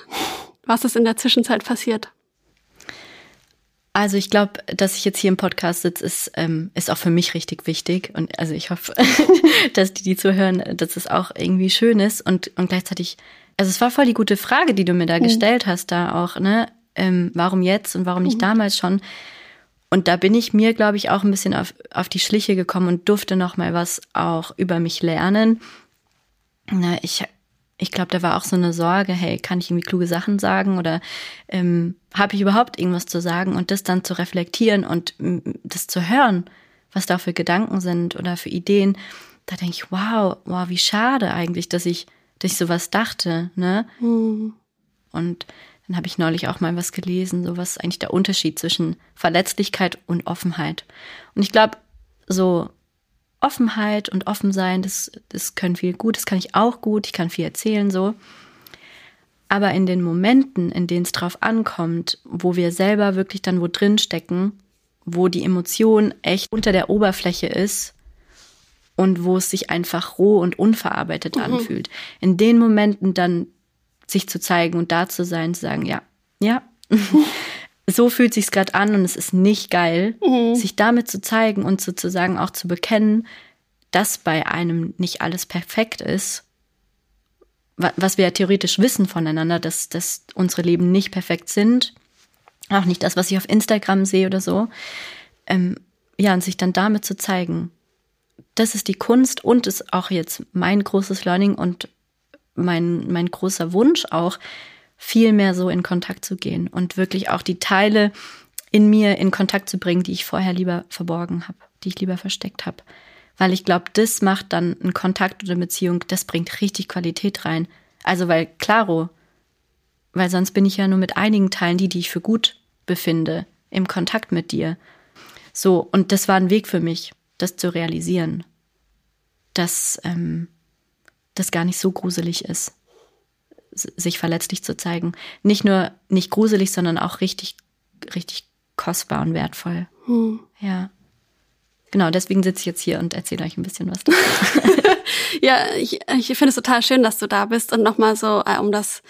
Was ist in der Zwischenzeit passiert? Also ich glaube, dass ich jetzt hier im Podcast sitze, ist, ähm, ist auch für mich richtig wichtig. Und also ich hoffe, dass die, die zuhören, dass es auch irgendwie schön ist. Und, und gleichzeitig, also es war voll die gute Frage, die du mir da mhm. gestellt hast, da auch, ne? Ähm, warum jetzt und warum nicht mhm. damals schon? Und da bin ich mir, glaube ich, auch ein bisschen auf, auf die Schliche gekommen und durfte noch mal was auch über mich lernen. Na, ich ich glaube, da war auch so eine Sorge, hey, kann ich irgendwie kluge Sachen sagen oder ähm, habe ich überhaupt irgendwas zu sagen und das dann zu reflektieren und das zu hören, was da für Gedanken sind oder für Ideen, da denke ich, wow, wow, wie schade eigentlich, dass ich, dass ich sowas dachte, ne? Mhm. Und dann habe ich neulich auch mal was gelesen, so was eigentlich der Unterschied zwischen Verletzlichkeit und Offenheit. Und ich glaube, so Offenheit und Offensein, das, das können viel gut, das kann ich auch gut, ich kann viel erzählen so. Aber in den Momenten, in denen es drauf ankommt, wo wir selber wirklich dann wo drin stecken, wo die Emotion echt unter der Oberfläche ist und wo es sich einfach roh und unverarbeitet mhm. anfühlt, in den Momenten dann sich zu zeigen und da zu sein, zu sagen, ja, ja, so fühlt sich's gerade an und es ist nicht geil, mhm. sich damit zu zeigen und sozusagen auch zu bekennen, dass bei einem nicht alles perfekt ist, was wir ja theoretisch wissen voneinander, dass, dass unsere Leben nicht perfekt sind, auch nicht das, was ich auf Instagram sehe oder so, ähm, ja, und sich dann damit zu zeigen, das ist die Kunst und ist auch jetzt mein großes Learning und mein, mein großer Wunsch auch, viel mehr so in Kontakt zu gehen und wirklich auch die Teile in mir in Kontakt zu bringen, die ich vorher lieber verborgen habe, die ich lieber versteckt habe. Weil ich glaube, das macht dann einen Kontakt oder eine Beziehung, das bringt richtig Qualität rein. Also weil, klaro, weil sonst bin ich ja nur mit einigen Teilen, die, die ich für gut befinde, im Kontakt mit dir. So, und das war ein Weg für mich, das zu realisieren, dass ähm, das gar nicht so gruselig ist sich verletzlich zu zeigen. Nicht nur nicht gruselig, sondern auch richtig, richtig kostbar und wertvoll. Hm. Ja. Genau, deswegen sitze ich jetzt hier und erzähle euch ein bisschen was. ja, ich, ich finde es total schön, dass du da bist und nochmal so, äh, um das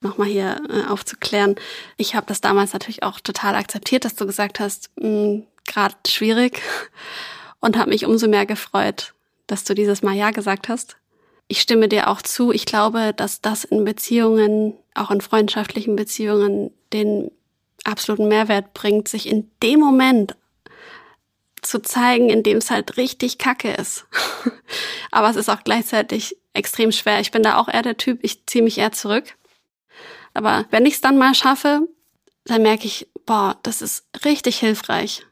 nochmal hier äh, aufzuklären. Ich habe das damals natürlich auch total akzeptiert, dass du gesagt hast, hm, gerade schwierig und habe mich umso mehr gefreut, dass du dieses Mal Ja gesagt hast ich stimme dir auch zu. Ich glaube, dass das in Beziehungen, auch in freundschaftlichen Beziehungen, den absoluten Mehrwert bringt, sich in dem Moment zu zeigen, in dem es halt richtig kacke ist. Aber es ist auch gleichzeitig extrem schwer. Ich bin da auch eher der Typ, ich ziehe mich eher zurück. Aber wenn ich es dann mal schaffe, dann merke ich, boah, das ist richtig hilfreich.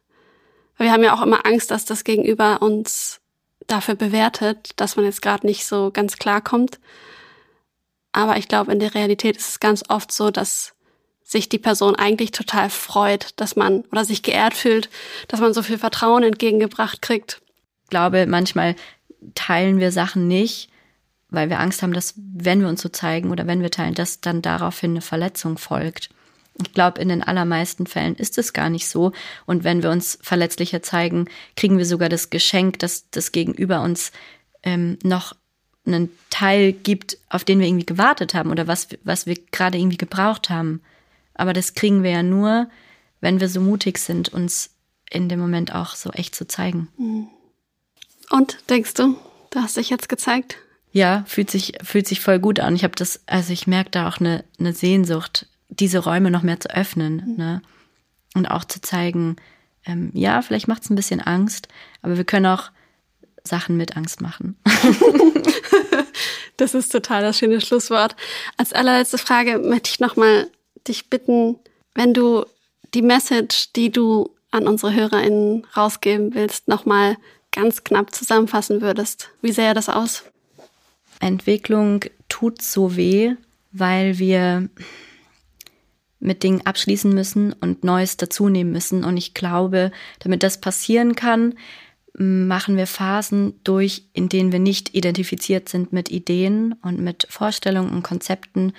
Wir haben ja auch immer Angst, dass das Gegenüber uns dafür bewertet, dass man jetzt gerade nicht so ganz klar kommt. Aber ich glaube, in der Realität ist es ganz oft so, dass sich die Person eigentlich total freut, dass man oder sich geehrt fühlt, dass man so viel Vertrauen entgegengebracht kriegt. Ich glaube, manchmal teilen wir Sachen nicht, weil wir Angst haben, dass wenn wir uns so zeigen oder wenn wir teilen, dass dann daraufhin eine Verletzung folgt. Ich glaube, in den allermeisten Fällen ist es gar nicht so. Und wenn wir uns verletzlicher zeigen, kriegen wir sogar das Geschenk, dass das Gegenüber uns ähm, noch einen Teil gibt, auf den wir irgendwie gewartet haben oder was, was wir gerade irgendwie gebraucht haben. Aber das kriegen wir ja nur, wenn wir so mutig sind, uns in dem Moment auch so echt zu zeigen. Mhm. Und denkst du, du hast dich jetzt gezeigt? Ja, fühlt sich, fühlt sich voll gut an. Ich habe das, also ich merke da auch eine, eine Sehnsucht diese Räume noch mehr zu öffnen mhm. ne? und auch zu zeigen, ähm, ja, vielleicht macht es ein bisschen Angst, aber wir können auch Sachen mit Angst machen. das ist total das schöne Schlusswort. Als allerletzte Frage möchte ich nochmal dich bitten, wenn du die Message, die du an unsere HörerInnen rausgeben willst, nochmal ganz knapp zusammenfassen würdest. Wie sähe das aus? Entwicklung tut so weh, weil wir mit Dingen abschließen müssen und Neues dazunehmen müssen. Und ich glaube, damit das passieren kann, machen wir Phasen durch, in denen wir nicht identifiziert sind mit Ideen und mit Vorstellungen und Konzepten.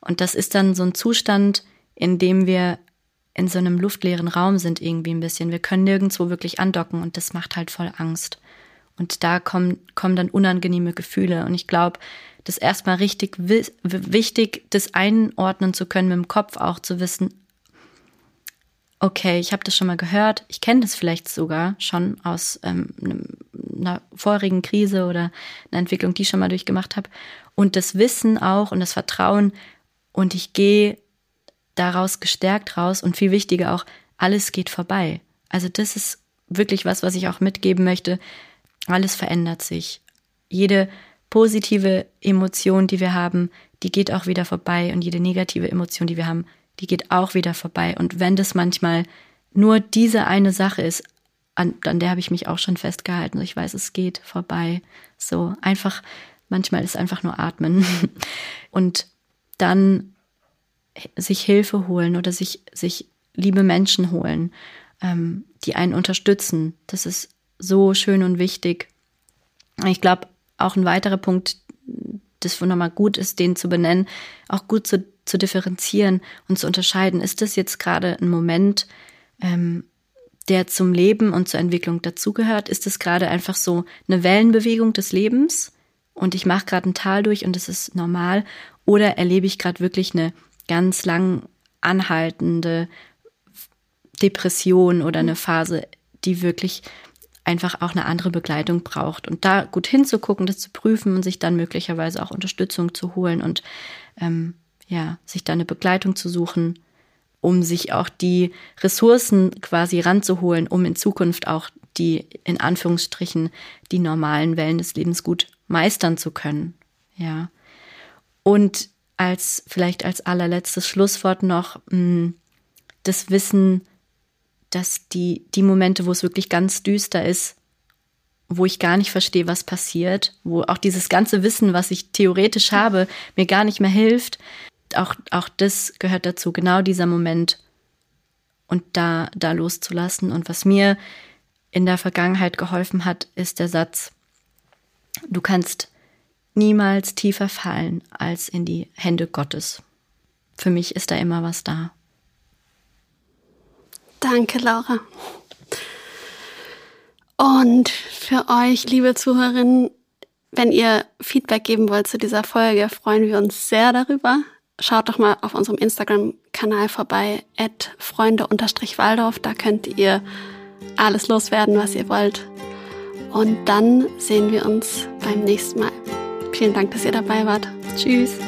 Und das ist dann so ein Zustand, in dem wir in so einem luftleeren Raum sind irgendwie ein bisschen. Wir können nirgendwo wirklich andocken und das macht halt voll Angst. Und da kommen, kommen dann unangenehme Gefühle. Und ich glaube, das erstmal richtig wichtig, das einordnen zu können mit dem Kopf auch zu wissen, okay, ich habe das schon mal gehört, ich kenne das vielleicht sogar schon aus ähm, einer vorigen Krise oder einer Entwicklung, die ich schon mal durchgemacht habe. Und das Wissen auch und das Vertrauen und ich gehe daraus gestärkt raus und viel wichtiger auch, alles geht vorbei. Also das ist wirklich was, was ich auch mitgeben möchte. Alles verändert sich. Jede positive Emotion, die wir haben, die geht auch wieder vorbei und jede negative Emotion, die wir haben, die geht auch wieder vorbei. Und wenn das manchmal nur diese eine Sache ist, an, an der habe ich mich auch schon festgehalten. Ich weiß, es geht vorbei. So einfach, manchmal ist einfach nur atmen. Und dann sich Hilfe holen oder sich, sich liebe Menschen holen, ähm, die einen unterstützen. Das ist so schön und wichtig. Ich glaube, auch ein weiterer Punkt, das wo nochmal gut ist, den zu benennen, auch gut zu, zu differenzieren und zu unterscheiden. Ist das jetzt gerade ein Moment, ähm, der zum Leben und zur Entwicklung dazugehört? Ist es gerade einfach so eine Wellenbewegung des Lebens und ich mache gerade ein Tal durch und das ist normal? Oder erlebe ich gerade wirklich eine ganz lang anhaltende Depression oder eine Phase, die wirklich einfach auch eine andere Begleitung braucht. Und da gut hinzugucken, das zu prüfen und sich dann möglicherweise auch Unterstützung zu holen und ähm, ja, sich da eine Begleitung zu suchen, um sich auch die Ressourcen quasi ranzuholen, um in Zukunft auch die in Anführungsstrichen die normalen Wellen des Lebens gut meistern zu können. Ja. Und als vielleicht als allerletztes Schlusswort noch mh, hm, das Wissen, dass die, die Momente, wo es wirklich ganz düster ist, wo ich gar nicht verstehe, was passiert, wo auch dieses ganze Wissen, was ich theoretisch habe, mir gar nicht mehr hilft, auch, auch das gehört dazu, genau dieser Moment und da, da loszulassen. Und was mir in der Vergangenheit geholfen hat, ist der Satz, du kannst niemals tiefer fallen als in die Hände Gottes. Für mich ist da immer was da. Danke, Laura. Und für euch, liebe Zuhörerinnen, wenn ihr Feedback geben wollt zu dieser Folge, freuen wir uns sehr darüber. Schaut doch mal auf unserem Instagram-Kanal vorbei, at freunde-waldorf. Da könnt ihr alles loswerden, was ihr wollt. Und dann sehen wir uns beim nächsten Mal. Vielen Dank, dass ihr dabei wart. Tschüss.